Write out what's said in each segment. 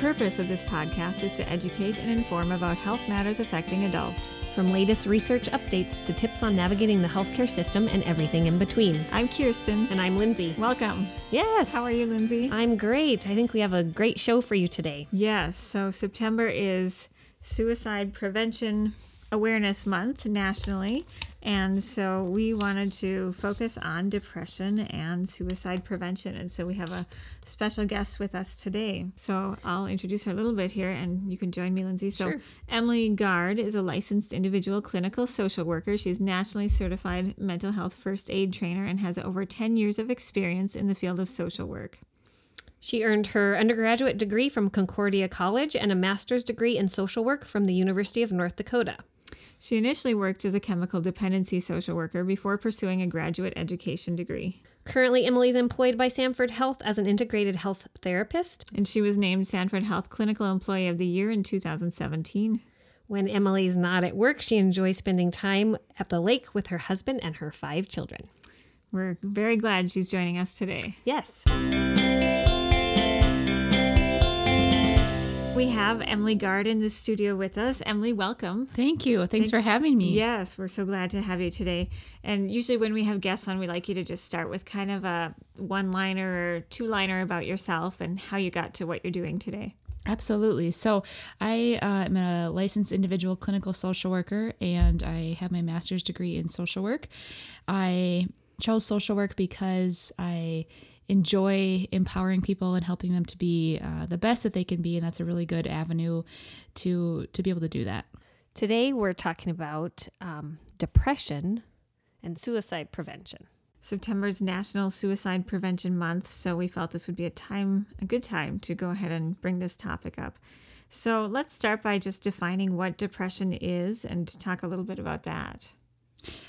Purpose of this podcast is to educate and inform about health matters affecting adults. From latest research updates to tips on navigating the healthcare system and everything in between. I'm Kirsten. And I'm Lindsay. Welcome. Yes. How are you, Lindsay? I'm great. I think we have a great show for you today. Yes. So, September is Suicide Prevention Awareness Month nationally. And so we wanted to focus on depression and suicide prevention. And so we have a special guest with us today. So I'll introduce her a little bit here and you can join me, Lindsay. So sure. Emily Gard is a licensed individual clinical social worker. She's nationally certified mental health first aid trainer and has over 10 years of experience in the field of social work. She earned her undergraduate degree from Concordia College and a master's degree in social work from the University of North Dakota. She initially worked as a chemical dependency social worker before pursuing a graduate education degree. Currently, Emily's employed by Sanford Health as an integrated health therapist. And she was named Sanford Health Clinical Employee of the Year in 2017. When Emily's not at work, she enjoys spending time at the lake with her husband and her five children. We're very glad she's joining us today. Yes. We have Emily Gard in the studio with us. Emily, welcome. Thank you. Thanks Thank for having me. Yes, we're so glad to have you today. And usually, when we have guests on, we like you to just start with kind of a one liner or two liner about yourself and how you got to what you're doing today. Absolutely. So, I uh, am a licensed individual clinical social worker and I have my master's degree in social work. I chose social work because I enjoy empowering people and helping them to be uh, the best that they can be and that's a really good avenue to to be able to do that. Today we're talking about um, depression and suicide prevention. September's national suicide prevention month so we felt this would be a time a good time to go ahead and bring this topic up. So let's start by just defining what depression is and talk a little bit about that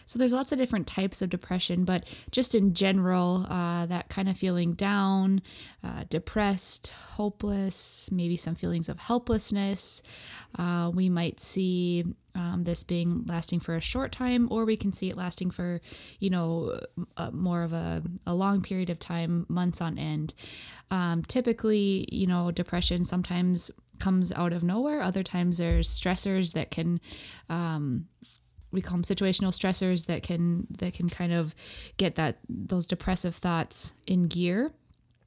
so there's lots of different types of depression, but just in general, uh, that kind of feeling down, uh, depressed, hopeless, maybe some feelings of helplessness. Uh, we might see um, this being lasting for a short time, or we can see it lasting for, you know, more of a, a long period of time, months on end. Um, typically, you know, depression sometimes comes out of nowhere. Other times there's stressors that can um, we call them situational stressors that can that can kind of get that those depressive thoughts in gear.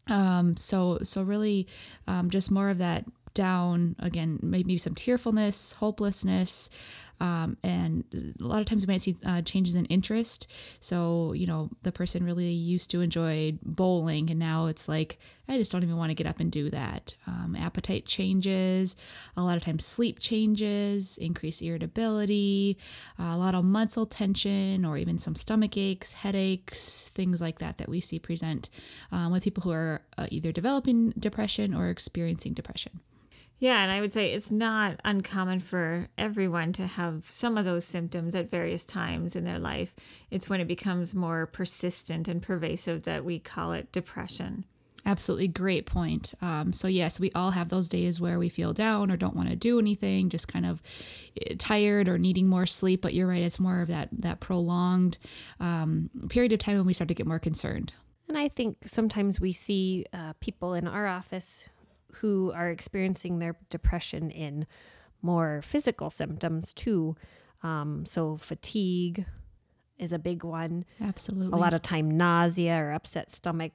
Um, so so really um, just more of that down again maybe some tearfulness hopelessness um, and a lot of times we might see uh, changes in interest. So, you know, the person really used to enjoy bowling, and now it's like, I just don't even want to get up and do that. Um, appetite changes, a lot of times sleep changes, increased irritability, uh, a lot of muscle tension, or even some stomach aches, headaches, things like that that we see present um, with people who are uh, either developing depression or experiencing depression. Yeah, and I would say it's not uncommon for everyone to have some of those symptoms at various times in their life. It's when it becomes more persistent and pervasive that we call it depression. Absolutely great point. Um, so, yes, we all have those days where we feel down or don't want to do anything, just kind of eh, tired or needing more sleep. But you're right, it's more of that, that prolonged um, period of time when we start to get more concerned. And I think sometimes we see uh, people in our office who are experiencing their depression in more physical symptoms too. Um, so, fatigue is a big one. Absolutely. A lot of time, nausea or upset stomach.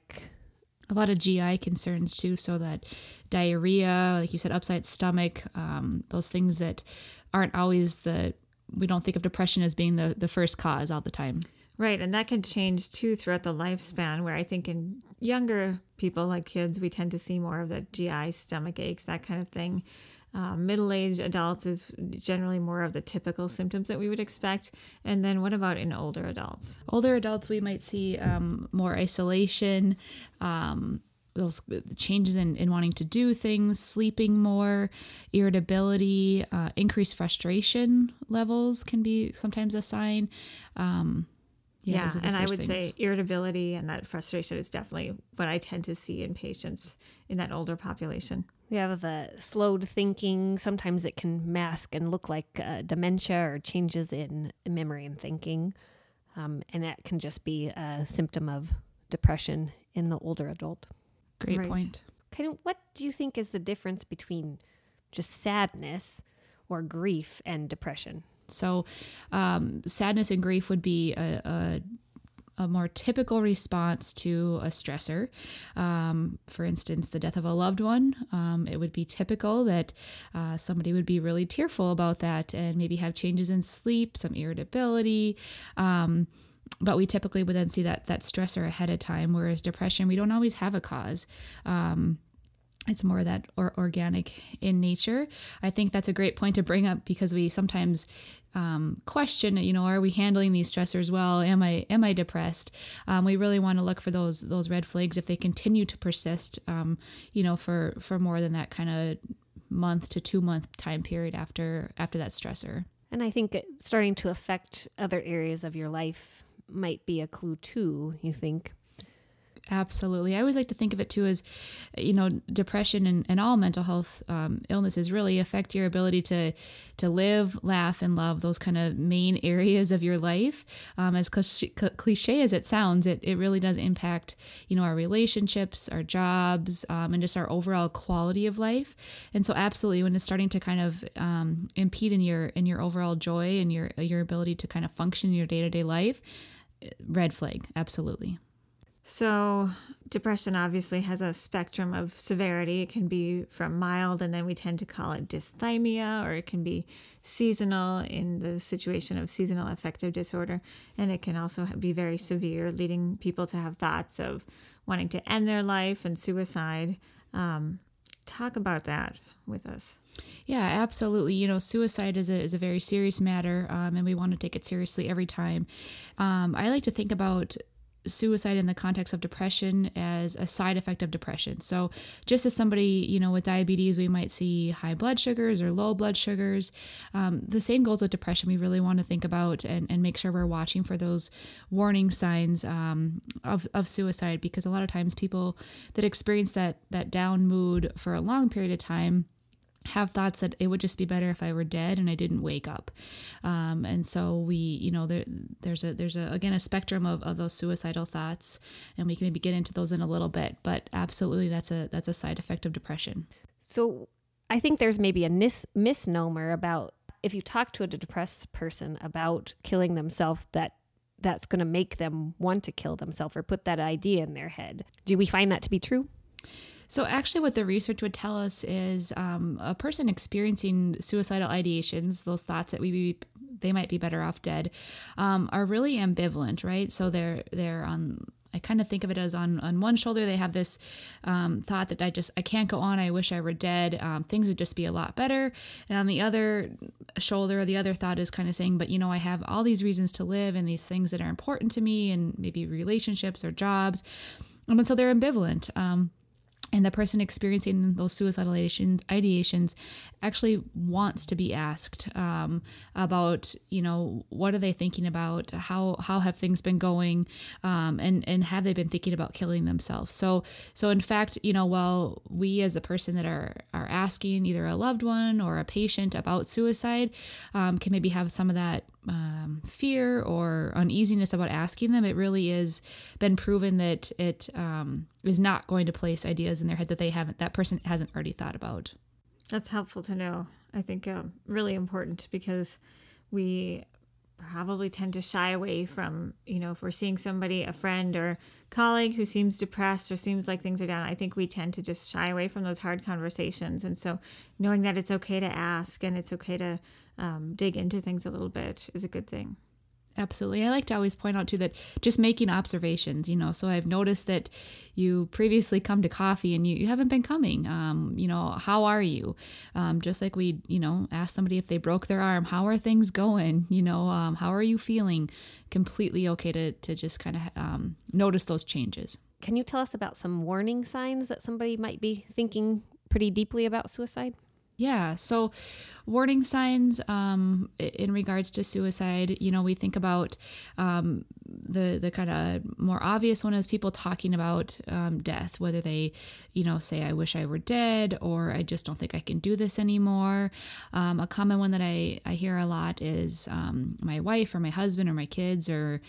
A lot of GI concerns too. So, that diarrhea, like you said, upset stomach, um, those things that aren't always the, we don't think of depression as being the, the first cause all the time. Right, and that can change too throughout the lifespan. Where I think in younger people, like kids, we tend to see more of the GI stomach aches, that kind of thing. Um, middle-aged adults is generally more of the typical symptoms that we would expect. And then what about in older adults? Older adults, we might see um, more isolation, um, those changes in, in wanting to do things, sleeping more, irritability, uh, increased frustration levels can be sometimes a sign. Um, yeah, yeah and I would things. say irritability and that frustration is definitely what I tend to see in patients in that older population. We have the slowed thinking. Sometimes it can mask and look like uh, dementia or changes in memory and thinking. Um, and that can just be a symptom of depression in the older adult. Great right. point. Kind of, what do you think is the difference between just sadness or grief and depression? So, um, sadness and grief would be a, a a more typical response to a stressor. Um, for instance, the death of a loved one, um, it would be typical that uh, somebody would be really tearful about that and maybe have changes in sleep, some irritability. Um, but we typically would then see that that stressor ahead of time, whereas depression, we don't always have a cause. It's more that or organic in nature. I think that's a great point to bring up because we sometimes um, question, you know, are we handling these stressors well? Am I am I depressed? Um, we really want to look for those those red flags if they continue to persist, um, you know, for for more than that kind of month to two month time period after after that stressor. And I think starting to affect other areas of your life might be a clue too. You think? Absolutely. I always like to think of it too as, you know, depression and, and all mental health um, illnesses really affect your ability to to live, laugh, and love those kind of main areas of your life. Um, as cliche as it sounds, it, it really does impact, you know, our relationships, our jobs, um, and just our overall quality of life. And so, absolutely, when it's starting to kind of um, impede in your in your overall joy and your your ability to kind of function in your day to day life, red flag. Absolutely. So, depression obviously has a spectrum of severity. It can be from mild, and then we tend to call it dysthymia, or it can be seasonal in the situation of seasonal affective disorder. And it can also be very severe, leading people to have thoughts of wanting to end their life and suicide. Um, talk about that with us. Yeah, absolutely. You know, suicide is a, is a very serious matter, um, and we want to take it seriously every time. Um, I like to think about suicide in the context of depression as a side effect of depression. So, just as somebody, you know, with diabetes, we might see high blood sugars or low blood sugars. Um, the same goes with depression. We really want to think about and, and make sure we're watching for those warning signs um, of, of suicide because a lot of times people that experience that, that down mood for a long period of time have thoughts that it would just be better if I were dead and I didn't wake up. Um, and so we, you know, there, there's a, there's a, again, a spectrum of, of those suicidal thoughts and we can maybe get into those in a little bit, but absolutely that's a, that's a side effect of depression. So I think there's maybe a mis- misnomer about if you talk to a depressed person about killing themselves, that that's going to make them want to kill themselves or put that idea in their head. Do we find that to be true? So, actually, what the research would tell us is um, a person experiencing suicidal ideations, those thoughts that we be, they might be better off dead, um, are really ambivalent, right? So they're they're on. I kind of think of it as on on one shoulder they have this um, thought that I just I can't go on. I wish I were dead. Um, things would just be a lot better. And on the other shoulder, the other thought is kind of saying, but you know, I have all these reasons to live and these things that are important to me, and maybe relationships or jobs. And so they're ambivalent. Um, and the person experiencing those suicidal ideations actually wants to be asked um, about you know what are they thinking about? How how have things been going? Um, and and have they been thinking about killing themselves? So so in fact you know while we as a person that are are asking either a loved one or a patient about suicide um, can maybe have some of that um, fear or uneasiness about asking them, it really is been proven that it um, is not going to place ideas in their head that they haven't, that person hasn't already thought about. That's helpful to know. I think um, really important because we probably tend to shy away from, you know, if we're seeing somebody, a friend or colleague who seems depressed or seems like things are down, I think we tend to just shy away from those hard conversations. And so knowing that it's okay to ask and it's okay to um, dig into things a little bit is a good thing. Absolutely. I like to always point out too that just making observations, you know, so I've noticed that you previously come to coffee and you, you haven't been coming. Um, you know, how are you? Um, just like we, you know, ask somebody if they broke their arm, how are things going? You know, um, how are you feeling? Completely okay to, to just kind of um, notice those changes. Can you tell us about some warning signs that somebody might be thinking pretty deeply about suicide? Yeah. So, warning signs um, in regards to suicide, you know, we think about um, the the kind of more obvious one is people talking about um, death, whether they, you know, say "I wish I were dead" or "I just don't think I can do this anymore." Um, a common one that I I hear a lot is um, my wife or my husband or my kids or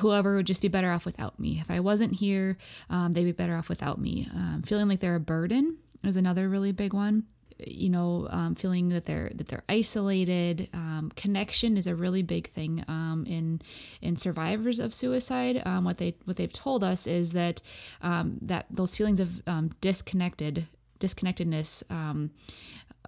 whoever would just be better off without me. If I wasn't here, um, they'd be better off without me. feeling like they're a burden is another really big one you know, um, feeling that they're that they're isolated. Um, connection is a really big thing um, in in survivors of suicide. Um, what they what they've told us is that um, that those feelings of um, disconnected disconnectedness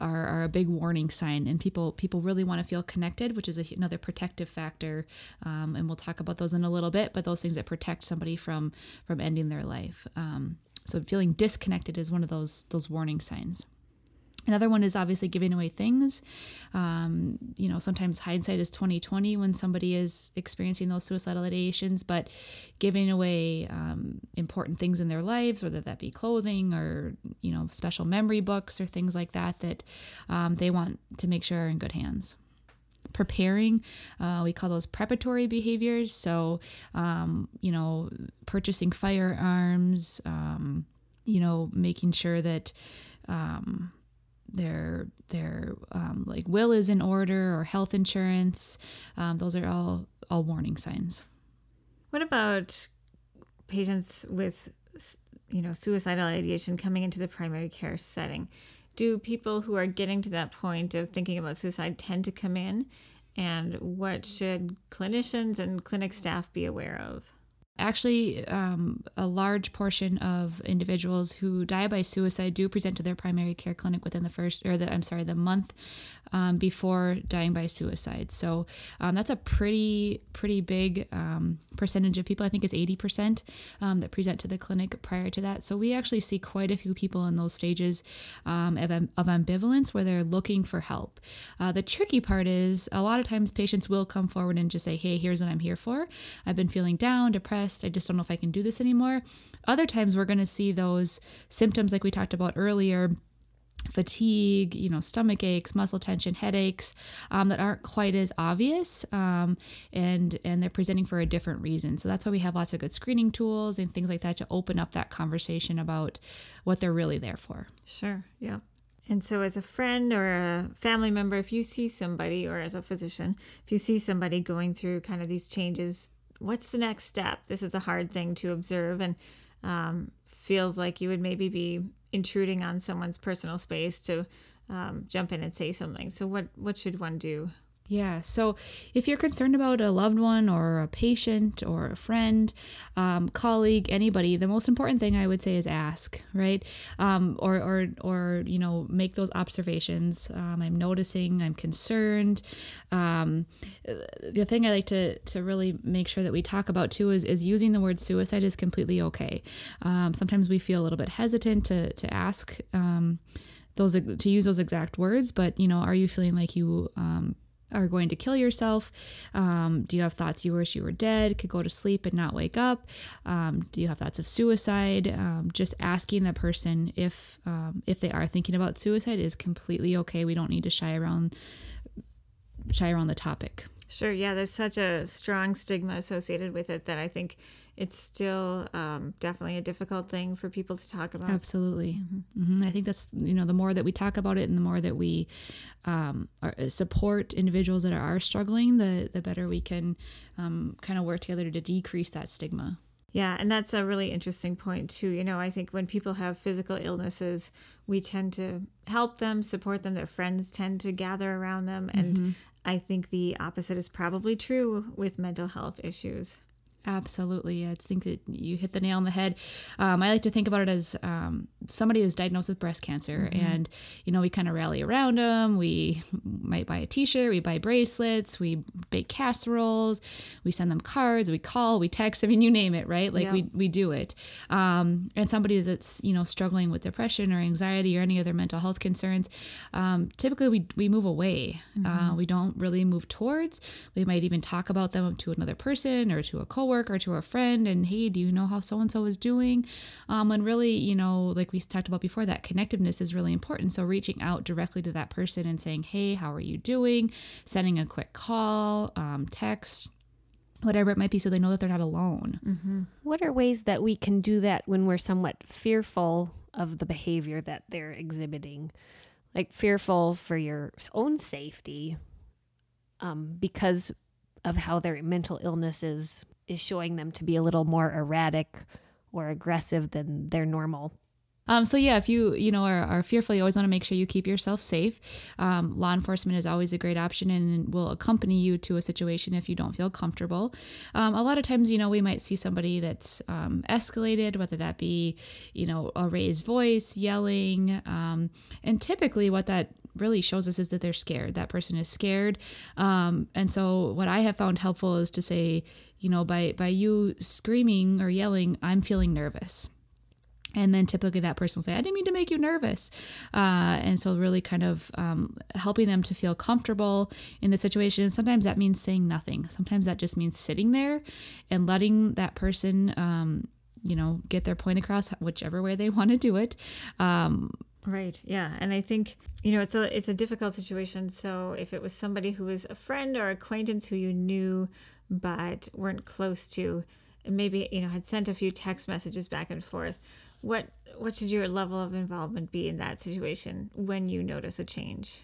are, are, a big warning sign and people people really want to feel connected which is a, another protective factor um, and we'll talk about those in a little bit but those things that protect somebody from from ending their life um, so feeling disconnected is one of those those warning signs Another one is obviously giving away things. Um, you know, sometimes hindsight is twenty twenty when somebody is experiencing those suicidal ideations, but giving away um, important things in their lives, whether that be clothing or you know special memory books or things like that, that um, they want to make sure are in good hands. Preparing, uh, we call those preparatory behaviors. So, um, you know, purchasing firearms, um, you know, making sure that um, their their um, like will is in order or health insurance. Um, those are all all warning signs. What about patients with you know suicidal ideation coming into the primary care setting? Do people who are getting to that point of thinking about suicide tend to come in? And what should clinicians and clinic staff be aware of? Actually, um, a large portion of individuals who die by suicide do present to their primary care clinic within the first, or the I'm sorry, the month um, before dying by suicide. So um, that's a pretty pretty big um, percentage of people. I think it's 80 percent um, that present to the clinic prior to that. So we actually see quite a few people in those stages um, of, of ambivalence where they're looking for help. Uh, the tricky part is a lot of times patients will come forward and just say, "Hey, here's what I'm here for. I've been feeling down, depressed." I just don't know if I can do this anymore. Other times we're going to see those symptoms like we talked about earlier fatigue, you know, stomach aches, muscle tension, headaches um, that aren't quite as obvious, um, and and they're presenting for a different reason. So that's why we have lots of good screening tools and things like that to open up that conversation about what they're really there for. Sure. Yeah. And so, as a friend or a family member, if you see somebody, or as a physician, if you see somebody going through kind of these changes what's the next step? This is a hard thing to observe and um, feels like you would maybe be intruding on someone's personal space to um, jump in and say something. So, what what should one do? Yeah. So if you're concerned about a loved one or a patient or a friend, um, colleague, anybody, the most important thing I would say is ask, right? Um, or, or, or, you know, make those observations. Um, I'm noticing, I'm concerned. Um, the thing I like to, to really make sure that we talk about too is, is using the word suicide is completely okay. Um, sometimes we feel a little bit hesitant to, to ask um, those to use those exact words but you know are you feeling like you um, are going to kill yourself? Um, do you have thoughts you wish you were dead, could go to sleep and not wake up? Um, do you have thoughts of suicide? Um, just asking the person if um, if they are thinking about suicide is completely okay. We don't need to shy around shy around the topic. Sure. Yeah, there's such a strong stigma associated with it that I think it's still um, definitely a difficult thing for people to talk about. Absolutely. Mm-hmm. Mm-hmm. I think that's, you know, the more that we talk about it and the more that we um, are, support individuals that are struggling, the, the better we can um, kind of work together to decrease that stigma. Yeah, and that's a really interesting point, too. You know, I think when people have physical illnesses, we tend to help them, support them. Their friends tend to gather around them. And mm-hmm. I think the opposite is probably true with mental health issues. Absolutely. I think that you hit the nail on the head. Um, I like to think about it as um, somebody is diagnosed with breast cancer, mm-hmm. and you know we kind of rally around them. We might buy a T-shirt, we buy bracelets, we bake casseroles, we send them cards, we call, we text. I mean, you name it, right? Like yeah. we we do it. Um, and somebody that's you know struggling with depression or anxiety or any other mental health concerns, um, typically we we move away. Mm-hmm. Uh, we don't really move towards. We might even talk about them to another person or to a coworker or to a friend, and hey, do you know how so and so is doing? Um, and really, you know, like we talked about before, that connectiveness is really important. So reaching out directly to that person and saying, hey, how are you doing? Sending a quick call, um, text, whatever it might be, so they know that they're not alone. Mm-hmm. What are ways that we can do that when we're somewhat fearful of the behavior that they're exhibiting? Like fearful for your own safety um, because of how their mental illness is, is showing them to be a little more erratic or aggressive than their normal um, so yeah, if you you know are, are fearful, you always want to make sure you keep yourself safe. Um, law enforcement is always a great option and will accompany you to a situation if you don't feel comfortable. Um, a lot of times, you know, we might see somebody that's um, escalated, whether that be you know a raised voice, yelling, um, and typically what that really shows us is that they're scared. That person is scared, um, and so what I have found helpful is to say, you know, by by you screaming or yelling, I'm feeling nervous and then typically that person will say, I didn't mean to make you nervous. Uh, and so, really kind of um, helping them to feel comfortable in the situation. And sometimes that means saying nothing. Sometimes that just means sitting there and letting that person, um, you know, get their point across, whichever way they want to do it. Um, right. Yeah. And I think, you know, it's a, it's a difficult situation. So, if it was somebody who was a friend or acquaintance who you knew but weren't close to, maybe, you know, had sent a few text messages back and forth what what should your level of involvement be in that situation when you notice a change?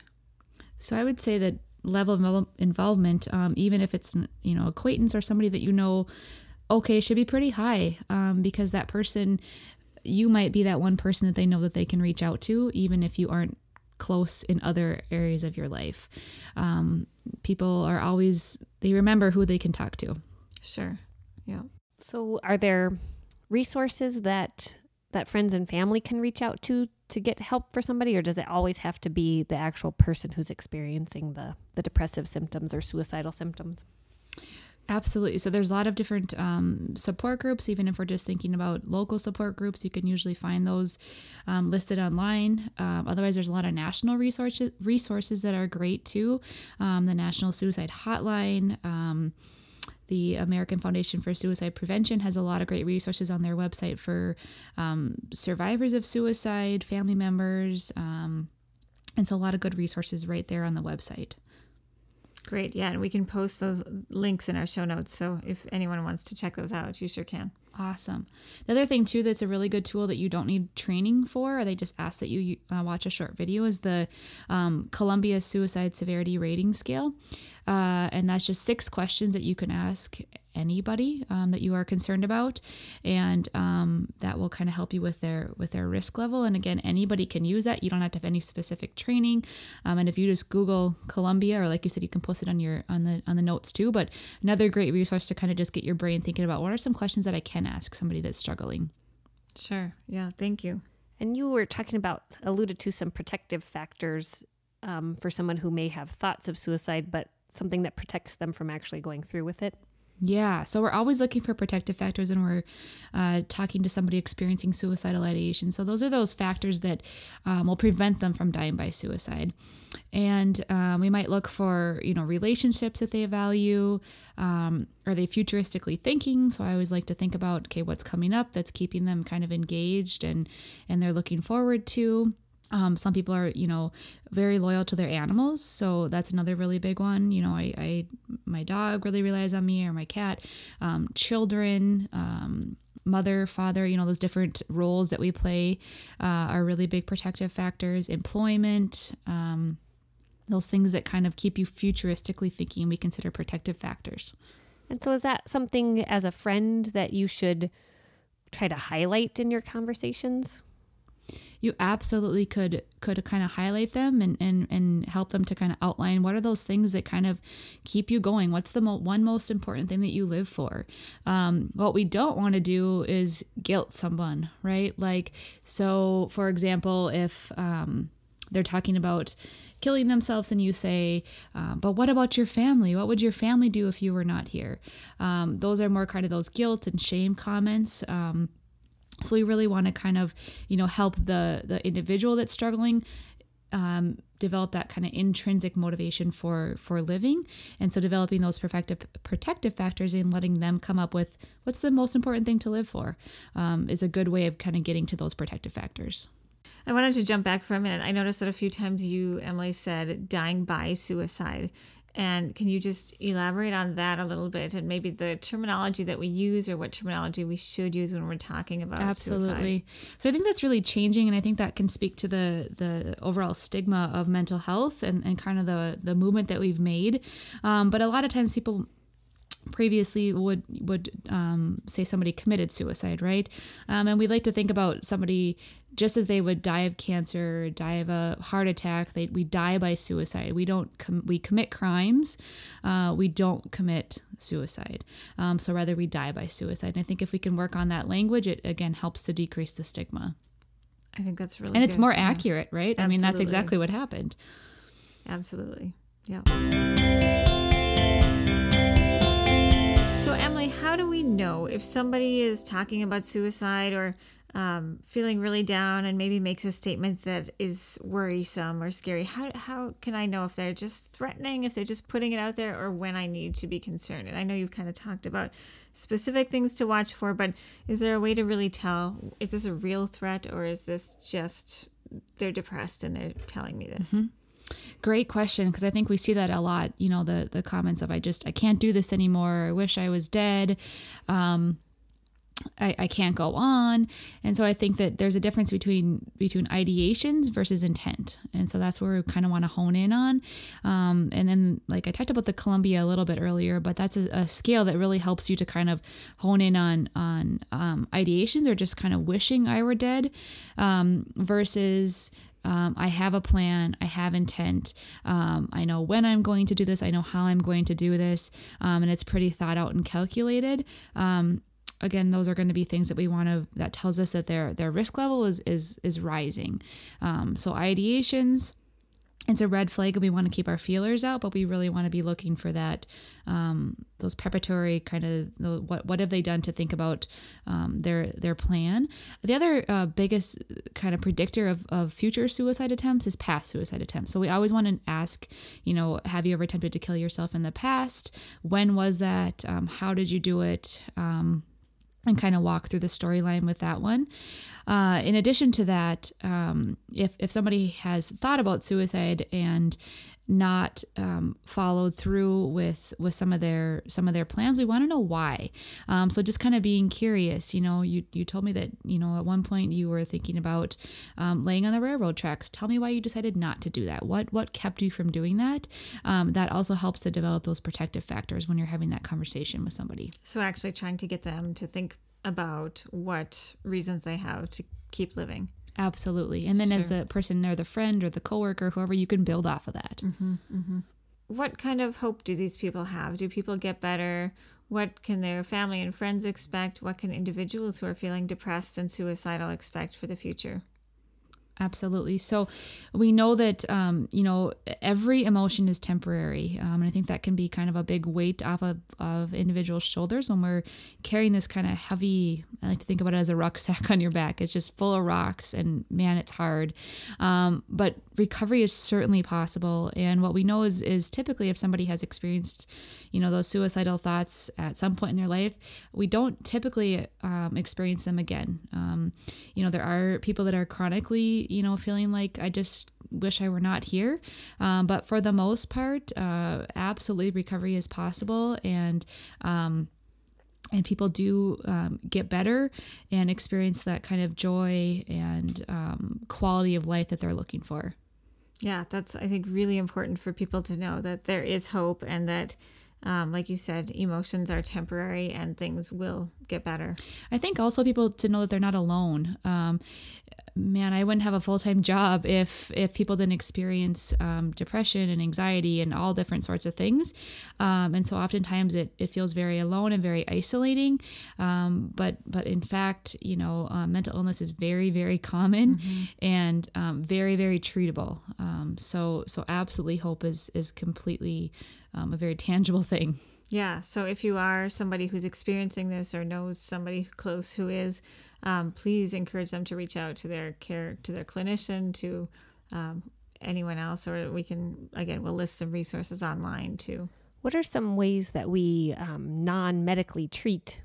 So I would say that level of involvement, um, even if it's you know acquaintance or somebody that you know, okay, should be pretty high um, because that person, you might be that one person that they know that they can reach out to, even if you aren't close in other areas of your life. Um, people are always they remember who they can talk to. Sure. Yeah. So, are there resources that that friends and family can reach out to to get help for somebody or does it always have to be the actual person who's experiencing the the depressive symptoms or suicidal symptoms Absolutely. So there's a lot of different um, support groups. Even if we're just thinking about local support groups, you can usually find those um, listed online. Um, otherwise, there's a lot of national resources resources that are great too. Um, the National Suicide Hotline um, the American Foundation for Suicide Prevention has a lot of great resources on their website for um, survivors of suicide, family members, and so a lot of good resources right there on the website. Great. Yeah. And we can post those links in our show notes. So if anyone wants to check those out, you sure can. Awesome. The other thing, too, that's a really good tool that you don't need training for, or they just ask that you uh, watch a short video, is the um, Columbia Suicide Severity Rating Scale. Uh, and that's just six questions that you can ask anybody um, that you are concerned about, and um, that will kind of help you with their with their risk level. And again, anybody can use that. You don't have to have any specific training. Um, and if you just Google Columbia, or like you said, you can post it on your on the on the notes too. But another great resource to kind of just get your brain thinking about what are some questions that I can ask somebody that's struggling. Sure. Yeah. Thank you. And you were talking about alluded to some protective factors um, for someone who may have thoughts of suicide, but something that protects them from actually going through with it. Yeah, so we're always looking for protective factors when we're uh, talking to somebody experiencing suicidal ideation. So those are those factors that um, will prevent them from dying by suicide. And um, we might look for, you know, relationships that they value. Um, are they futuristically thinking? So I always like to think about, okay, what's coming up that's keeping them kind of engaged and and they're looking forward to. Um, some people are, you know, very loyal to their animals, so that's another really big one. You know, I, I my dog really relies on me, or my cat. Um, children, um, mother, father, you know, those different roles that we play uh, are really big protective factors. Employment, um, those things that kind of keep you futuristically thinking, we consider protective factors. And so, is that something as a friend that you should try to highlight in your conversations? You absolutely could could kind of highlight them and and and help them to kind of outline what are those things that kind of keep you going? What's the mo- one most important thing that you live for? Um, what we don't want to do is guilt someone right? Like so for example if um, they're talking about killing themselves and you say um, but what about your family? What would your family do if you were not here? Um, those are more kind of those guilt and shame comments um, so we really want to kind of, you know, help the the individual that's struggling um, develop that kind of intrinsic motivation for for living, and so developing those protective protective factors and letting them come up with what's the most important thing to live for um, is a good way of kind of getting to those protective factors. I wanted to jump back for a minute. I noticed that a few times you, Emily, said dying by suicide. And can you just elaborate on that a little bit and maybe the terminology that we use or what terminology we should use when we're talking about Absolutely. suicide? So I think that's really changing and I think that can speak to the the overall stigma of mental health and, and kind of the the movement that we've made. Um, but a lot of times people previously would would um, say somebody committed suicide, right? Um, and we like to think about somebody just as they would die of cancer, die of a heart attack. They we die by suicide. We don't com- we commit crimes, uh, we don't commit suicide. Um, so rather we die by suicide. And I think if we can work on that language, it again helps to decrease the stigma. I think that's really and it's good. more Yeah. accurate, right? I mean, that's exactly what happened. Absolutely. Yeah. How do we know if somebody is talking about suicide or um, feeling really down and maybe makes a statement that is worrisome or scary? How, how can I know if they're just threatening, if they're just putting it out there, or when I need to be concerned? And I know you've kind of talked about specific things to watch for, but is there a way to really tell? Is this a real threat or is this just they're depressed and they're telling me this? Great question because I think we see that a lot. You know, the the comments of I just I can't do this anymore. I wish I was dead. Um, I, I can't go on and so i think that there's a difference between between ideations versus intent and so that's where we kind of want to hone in on um, and then like i talked about the columbia a little bit earlier but that's a, a scale that really helps you to kind of hone in on on um, ideations or just kind of wishing i were dead um, versus um, I have a plan. I have intent. Um, I know when I'm going to do this. I know how I'm going to do this. Um, and it's pretty thought out and calculated. Um, again, those are going to be things that we want to, that tells us that their, their risk level is, is, is rising. Um, so ideations, it's a red flag and we want to keep our feelers out, but we really want to be looking for that, um, those preparatory kind of what what have they done to think about um, their their plan. The other uh, biggest kind of predictor of, of future suicide attempts is past suicide attempts. So we always want to ask, you know, have you ever attempted to kill yourself in the past? When was that? Um, how did you do it? And kind of walk through the storyline with that one. Uh, in addition to that, um, if if somebody has thought about suicide and not um, followed through with with some of their some of their plans, we want to know why. Um, so just kind of being curious. You know, you you told me that you know at one point you were thinking about um, laying on the railroad tracks. Tell me why you decided not to do that. What what kept you from doing that? Um, that also helps to develop those protective factors when you're having that conversation with somebody. So actually trying to get them to think about what reasons they have to keep living. Absolutely. And then as the person or the friend or the coworker, whoever, you can build off of that. Mm-hmm, mm-hmm. What kind of hope do these people have? Do people get better? What can their family and friends expect? What can individuals who are feeling depressed and suicidal expect for the future? Absolutely. So we know that, um, you know, every emotion is temporary. Um, and I think that can be kind of a big weight off of, of individuals' shoulders when we're carrying this kind of heavy, I like to think about it as a rucksack on your back. It's just full of rocks and man, it's hard. Um, but recovery is certainly possible. And what we know is, is typically if somebody has experienced, you know, those suicidal thoughts at some point in their life, we don't typically um, experience them again. Um, you know, there are people that are chronically, you know, feeling like I just wish I were not here. Um, but for the most part, uh, absolutely recovery is possible. And, um, and people do um, get better and experience that kind of joy and um, quality of life that they're looking for. Yeah, that's, I think, really important for people to know that there is hope and that, um, like you said, emotions are temporary and things will get better. I think also people to know that they're not alone. Um, man, I wouldn't have a full time job if if people didn't experience um, depression and anxiety and all different sorts of things. Um, and so oftentimes it, it feels very alone and very isolating. Um, but but in fact, you know, uh, mental illness is very very common mm-hmm. and um, very very treatable. Um, so so absolutely, hope is is completely um, a very tangible thing. Yeah. So if you are somebody who's experiencing this or knows somebody close who is, um, please encourage them to reach out to their care to their clinician to um, anyone else or we can again we'll list some resources online too what are some ways that we um, non-medically treat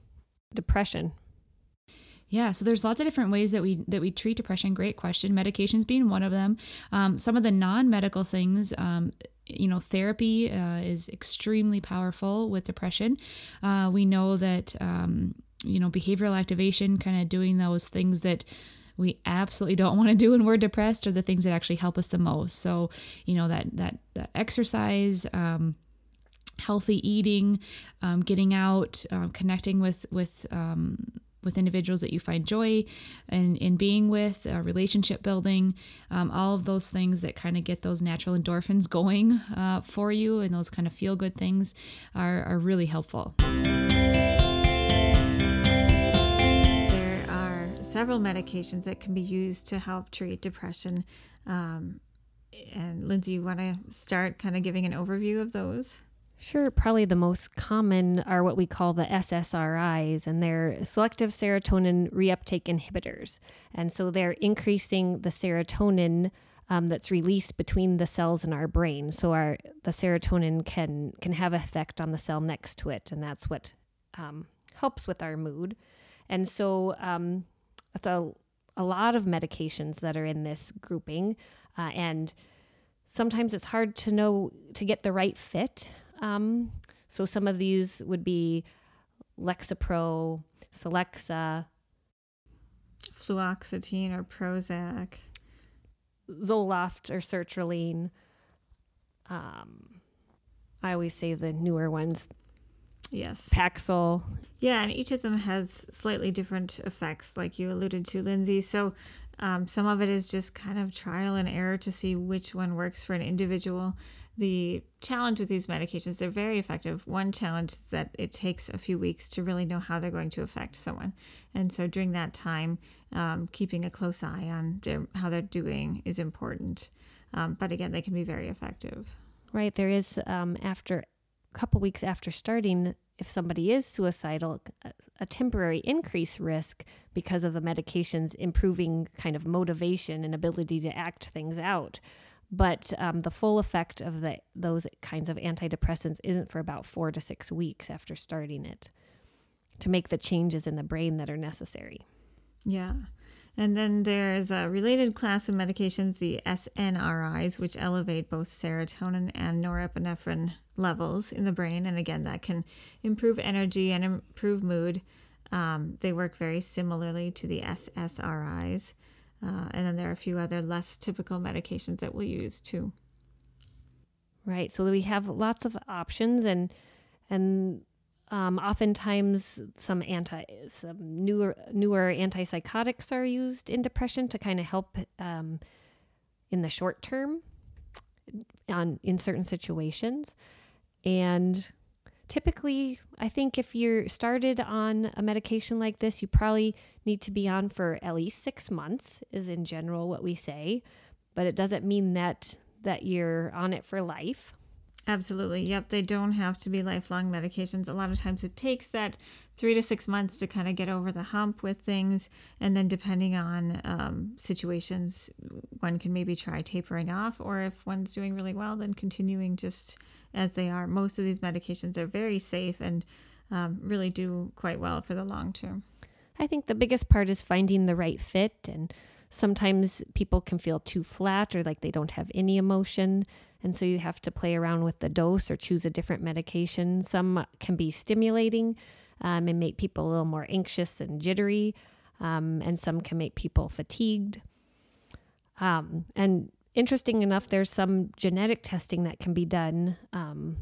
depression yeah, so there's lots of different ways that we that we treat depression. Great question. Medications being one of them. Um, some of the non-medical things, um, you know, therapy uh, is extremely powerful with depression. Uh, we know that um, you know, behavioral activation, kind of doing those things that we absolutely don't want to do when we're depressed are the things that actually help us the most. So, you know, that that, that exercise, um, healthy eating, um, getting out, um, connecting with with um, with individuals that you find joy in, in being with, uh, relationship building, um, all of those things that kind of get those natural endorphins going uh, for you and those kind of feel good things are, are really helpful. There are several medications that can be used to help treat depression. Um, and Lindsay, you want to start kind of giving an overview of those? Sure. Probably the most common are what we call the SSRIs, and they're selective serotonin reuptake inhibitors. And so they're increasing the serotonin um, that's released between the cells in our brain. So our the serotonin can can have effect on the cell next to it, and that's what um, helps with our mood. And so um, that's a, a lot of medications that are in this grouping. Uh, and sometimes it's hard to know to get the right fit. Um, so some of these would be Lexapro, Celexa, fluoxetine or Prozac, Zoloft or sertraline. Um, I always say the newer ones, Yes. Paxil. Yeah, and each of them has slightly different effects, like you alluded to, Lindsay. So um, some of it is just kind of trial and error to see which one works for an individual. The challenge with these medications, they're very effective. One challenge is that it takes a few weeks to really know how they're going to affect someone. And so during that time, um, keeping a close eye on their, how they're doing is important. Um, but again, they can be very effective. Right. There is, um, after a couple weeks after starting, if somebody is suicidal, a temporary increased risk because of the medications improving kind of motivation and ability to act things out. But um, the full effect of the, those kinds of antidepressants isn't for about four to six weeks after starting it to make the changes in the brain that are necessary. Yeah. And then there's a related class of medications, the SNRIs, which elevate both serotonin and norepinephrine levels in the brain. And again, that can improve energy and improve mood. Um, they work very similarly to the SSRIs. Uh, and then there are a few other less typical medications that we'll use too. Right. So we have lots of options and and um, oftentimes, some anti, some newer newer antipsychotics are used in depression to kind of help um, in the short term, on in certain situations, and typically, I think if you're started on a medication like this, you probably need to be on for at least six months. Is in general what we say, but it doesn't mean that that you're on it for life. Absolutely. Yep. They don't have to be lifelong medications. A lot of times it takes that three to six months to kind of get over the hump with things. And then, depending on um, situations, one can maybe try tapering off, or if one's doing really well, then continuing just as they are. Most of these medications are very safe and um, really do quite well for the long term. I think the biggest part is finding the right fit. And sometimes people can feel too flat or like they don't have any emotion. And so you have to play around with the dose or choose a different medication. Some can be stimulating um, and make people a little more anxious and jittery, um, and some can make people fatigued. Um, and interesting enough, there's some genetic testing that can be done um,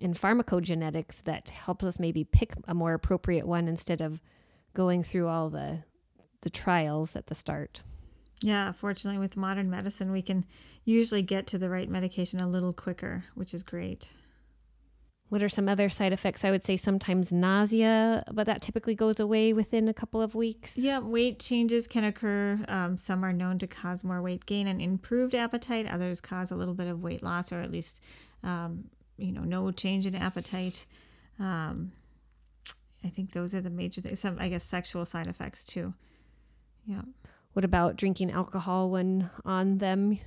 in pharmacogenetics that helps us maybe pick a more appropriate one instead of going through all the the trials at the start. Yeah, fortunately, with modern medicine, we can usually get to the right medication a little quicker, which is great. What are some other side effects? I would say sometimes nausea, but that typically goes away within a couple of weeks. Yeah, weight changes can occur. Um, some are known to cause more weight gain and improved appetite. Others cause a little bit of weight loss, or at least, um, you know, no change in appetite. Um, I think those are the major things. Some, I guess, sexual side effects too. Yeah. What about drinking alcohol when on them?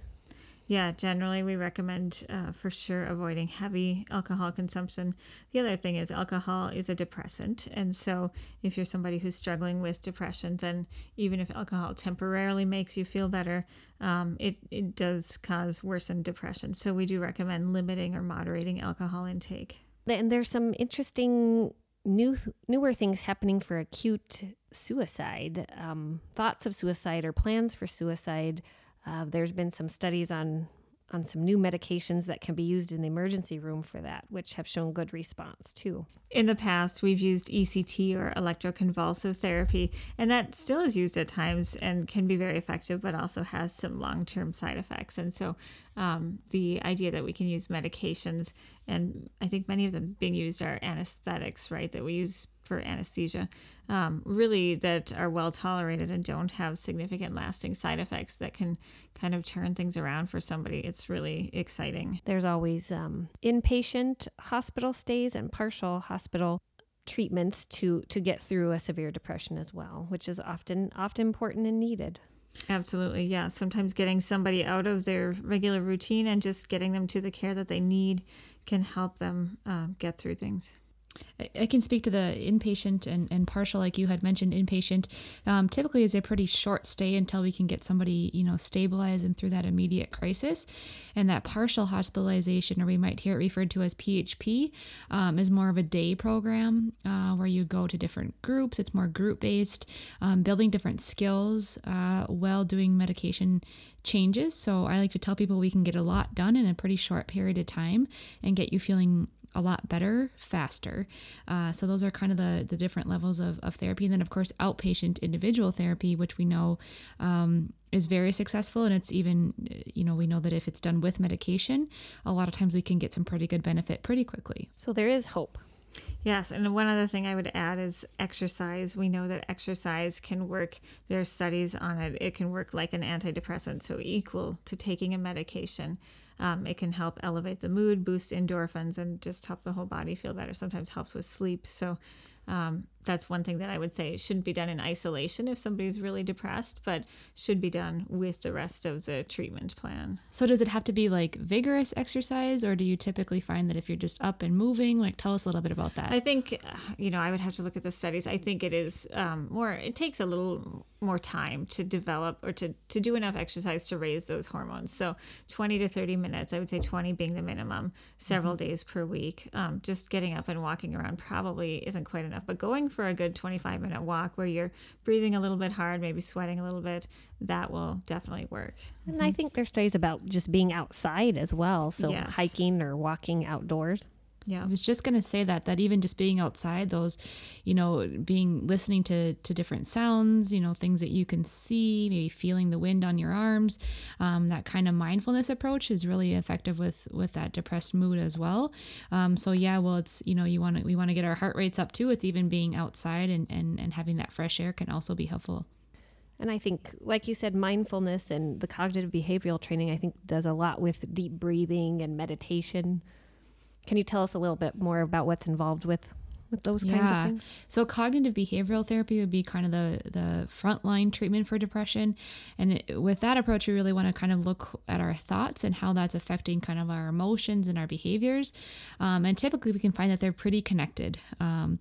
Yeah, generally we recommend uh, for sure avoiding heavy alcohol consumption. The other thing is alcohol is a depressant, and so if you're somebody who's struggling with depression, then even if alcohol temporarily makes you feel better, um, it it does cause worsened depression. So we do recommend limiting or moderating alcohol intake. And there's some interesting new newer things happening for acute suicide, um, thoughts of suicide or plans for suicide. Uh, there's been some studies on on some new medications that can be used in the emergency room for that, which have shown good response too. In the past, we've used ECT or electroconvulsive therapy, and that still is used at times and can be very effective, but also has some long term side effects. And so, um, the idea that we can use medications, and I think many of them being used are anesthetics, right? That we use for anesthesia, um, really that are well tolerated and don't have significant lasting side effects that can kind of turn things around for somebody. It's really exciting. There's always um, inpatient hospital stays and partial hospital treatments to to get through a severe depression as well, which is often often important and needed. Absolutely, yeah. Sometimes getting somebody out of their regular routine and just getting them to the care that they need can help them uh, get through things. I can speak to the inpatient and, and partial, like you had mentioned. Inpatient um, typically is a pretty short stay until we can get somebody, you know, stabilized and through that immediate crisis. And that partial hospitalization, or we might hear it referred to as PHP, um, is more of a day program uh, where you go to different groups. It's more group based, um, building different skills uh, while doing medication changes. So I like to tell people we can get a lot done in a pretty short period of time and get you feeling a lot better faster. Uh, so those are kind of the, the different levels of, of therapy. And then, of course, outpatient individual therapy, which we know um, is very successful. And it's even, you know, we know that if it's done with medication, a lot of times we can get some pretty good benefit pretty quickly. So there is hope. Yes, and one other thing I would add is exercise. We know that exercise can work. There are studies on it. It can work like an antidepressant, so equal to taking a medication. Um, it can help elevate the mood, boost endorphins, and just help the whole body feel better. Sometimes helps with sleep. So um, that's one thing that I would say it shouldn't be done in isolation if somebody's really depressed, but should be done with the rest of the treatment plan. So, does it have to be like vigorous exercise, or do you typically find that if you're just up and moving? Like, tell us a little bit about that. I think, you know, I would have to look at the studies. I think it is um, more, it takes a little more time to develop or to, to do enough exercise to raise those hormones. So, 20 to 30 minutes, I would say 20 being the minimum, several mm-hmm. days per week. Um, just getting up and walking around probably isn't quite enough, but going for a good 25 minute walk where you're breathing a little bit hard, maybe sweating a little bit, that will definitely work. And I mm-hmm. think there's studies about just being outside as well. So yes. hiking or walking outdoors. Yeah. I was just going to say that that even just being outside those, you know, being listening to to different sounds, you know, things that you can see, maybe feeling the wind on your arms, um, that kind of mindfulness approach is really effective with with that depressed mood as well. Um, so yeah, well, it's you know, you want to we want to get our heart rates up too. It's even being outside and and and having that fresh air can also be helpful. And I think, like you said, mindfulness and the cognitive behavioral training, I think, does a lot with deep breathing and meditation. Can you tell us a little bit more about what's involved with with those kinds yeah. of things? So cognitive behavioral therapy would be kind of the the frontline treatment for depression, and it, with that approach, we really want to kind of look at our thoughts and how that's affecting kind of our emotions and our behaviors. Um, and typically, we can find that they're pretty connected. Um,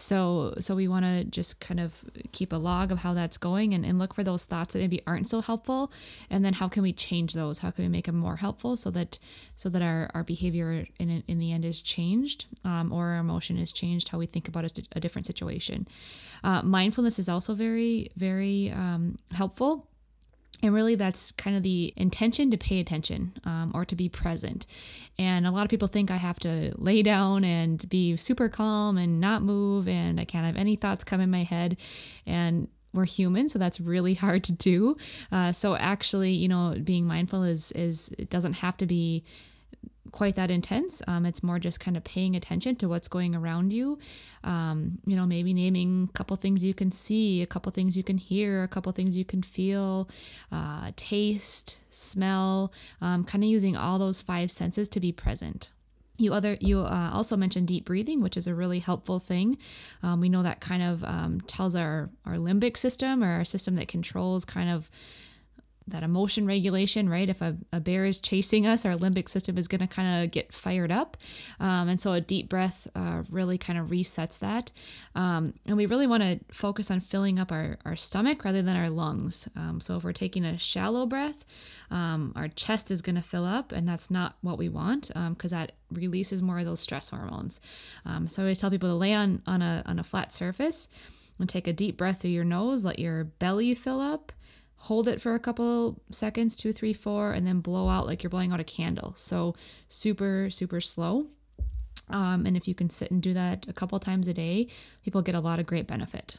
so so we want to just kind of keep a log of how that's going and, and look for those thoughts that maybe aren't so helpful. And then how can we change those? How can we make them more helpful so that so that our, our behavior in, in the end is changed um, or our emotion is changed how we think about a, a different situation. Uh, mindfulness is also very very um, helpful and really, that's kind of the intention to pay attention um, or to be present. And a lot of people think I have to lay down and be super calm and not move, and I can't have any thoughts come in my head. And we're human, so that's really hard to do. Uh, so actually, you know, being mindful is is it doesn't have to be quite that intense. Um, it's more just kind of paying attention to what's going around you. Um, you know, maybe naming a couple things you can see, a couple things you can hear, a couple things you can feel, uh, taste, smell, um, kind of using all those five senses to be present. You other you uh, also mentioned deep breathing, which is a really helpful thing. Um, we know that kind of um, tells our our limbic system or our system that controls kind of that emotion regulation, right? If a, a bear is chasing us, our limbic system is going to kind of get fired up. Um, and so a deep breath uh, really kind of resets that. Um, and we really want to focus on filling up our, our stomach rather than our lungs. Um, so if we're taking a shallow breath, um, our chest is going to fill up, and that's not what we want because um, that releases more of those stress hormones. Um, so I always tell people to lay on, on, a, on a flat surface and take a deep breath through your nose, let your belly fill up hold it for a couple seconds, two, three, four, and then blow out like you're blowing out a candle. So super, super slow. Um, and if you can sit and do that a couple times a day, people get a lot of great benefit.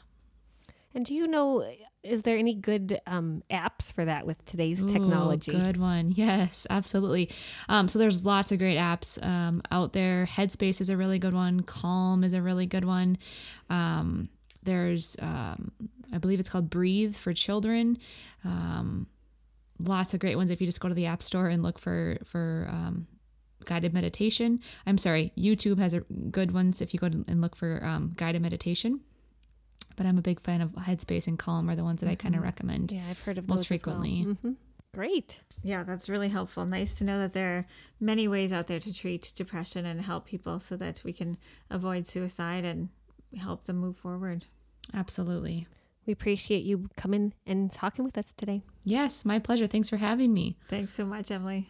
And do you know, is there any good um, apps for that with today's technology? Ooh, good one. Yes, absolutely. Um, so there's lots of great apps um, out there. Headspace is a really good one. Calm is a really good one. Um, there's um, I believe it's called Breathe for Children. Um, lots of great ones if you just go to the App Store and look for for um, guided meditation. I'm sorry, YouTube has a good ones if you go and look for um, guided meditation. But I'm a big fan of Headspace and Calm are the ones that mm-hmm. I kind of recommend. Yeah, I've heard of most frequently. Well. Mm-hmm. Great. Yeah, that's really helpful. Nice to know that there are many ways out there to treat depression and help people so that we can avoid suicide and help them move forward. Absolutely. We appreciate you coming and talking with us today. Yes, my pleasure. Thanks for having me. Thanks so much, Emily.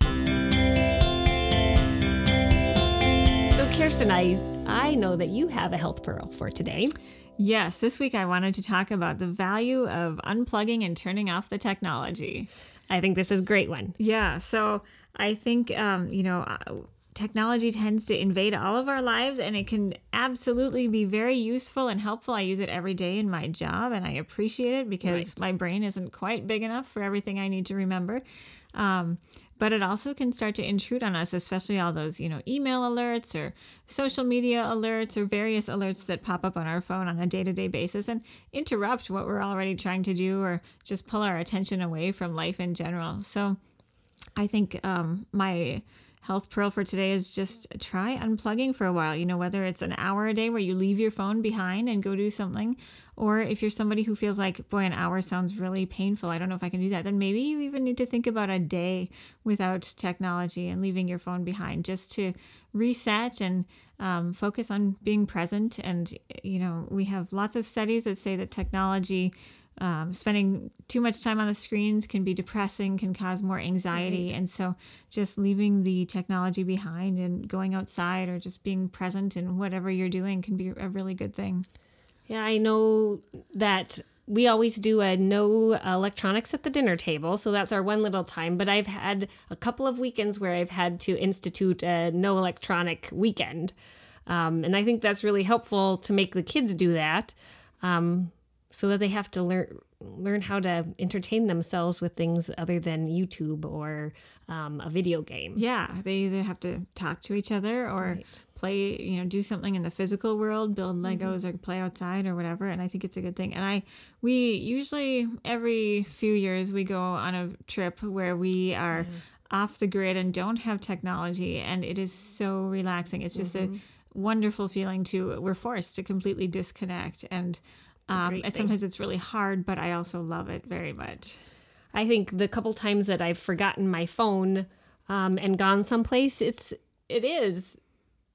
So, Kirsten, I, I know that you have a health pearl for today. Yes, this week I wanted to talk about the value of unplugging and turning off the technology. I think this is a great one. Yeah. So, I think, um, you know, technology tends to invade all of our lives and it can absolutely be very useful and helpful. I use it every day in my job and I appreciate it because right. my brain isn't quite big enough for everything I need to remember. Um, but it also can start to intrude on us, especially all those, you know, email alerts or social media alerts or various alerts that pop up on our phone on a day to day basis and interrupt what we're already trying to do or just pull our attention away from life in general. So I think um, my health pearl for today is just try unplugging for a while. You know, whether it's an hour a day where you leave your phone behind and go do something, or if you're somebody who feels like, boy, an hour sounds really painful, I don't know if I can do that, then maybe you even need to think about a day without technology and leaving your phone behind just to reset and um, focus on being present. And, you know, we have lots of studies that say that technology um, spending too much time on the screens can be depressing, can cause more anxiety. Right. And so just leaving the technology behind and going outside or just being present in whatever you're doing can be a really good thing. Yeah, I know that we always do a no electronics at the dinner table. So that's our one little time. But I've had a couple of weekends where I've had to institute a no electronic weekend. Um, and I think that's really helpful to make the kids do that. Um, so that they have to learn learn how to entertain themselves with things other than YouTube or um, a video game. Yeah, they either have to talk to each other or right. play, you know, do something in the physical world, build mm-hmm. Legos mm-hmm. or play outside or whatever. And I think it's a good thing. And I, we usually every few years we go on a trip where we are mm-hmm. off the grid and don't have technology, and it is so relaxing. It's just mm-hmm. a wonderful feeling to we're forced to completely disconnect and um, sometimes it's really hard, but I also love it very much. I think the couple times that I've forgotten my phone um, and gone someplace, it's it is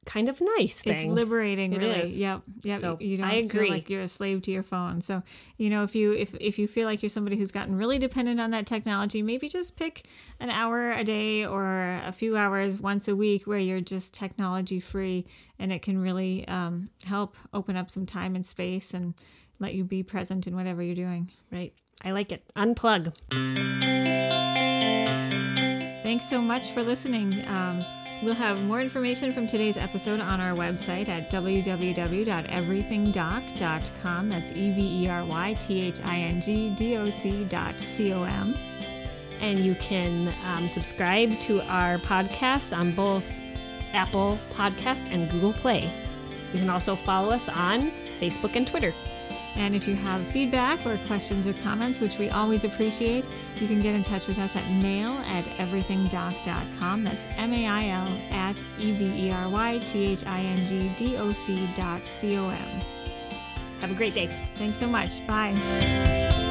kind of nice thing. It's liberating, it really. Is. Yep, yep. So you don't I agree. feel like you're a slave to your phone. So you know, if you if if you feel like you're somebody who's gotten really dependent on that technology, maybe just pick an hour a day or a few hours once a week where you're just technology free, and it can really um, help open up some time and space and let you be present in whatever you're doing. Right. I like it. Unplug. Thanks so much for listening. Um, We'll have more information from today's episode on our website at www.everythingdoc.com. That's E V E R Y T H I N G D O C dot C O M. And you can um, subscribe to our podcast on both Apple Podcast and Google Play. You can also follow us on Facebook and Twitter. And if you have feedback or questions or comments, which we always appreciate, you can get in touch with us at mail at everythingdoc.com. That's M A I L at E V E R Y T H I N G D O C dot C O M. Have a great day. Thanks so much. Bye.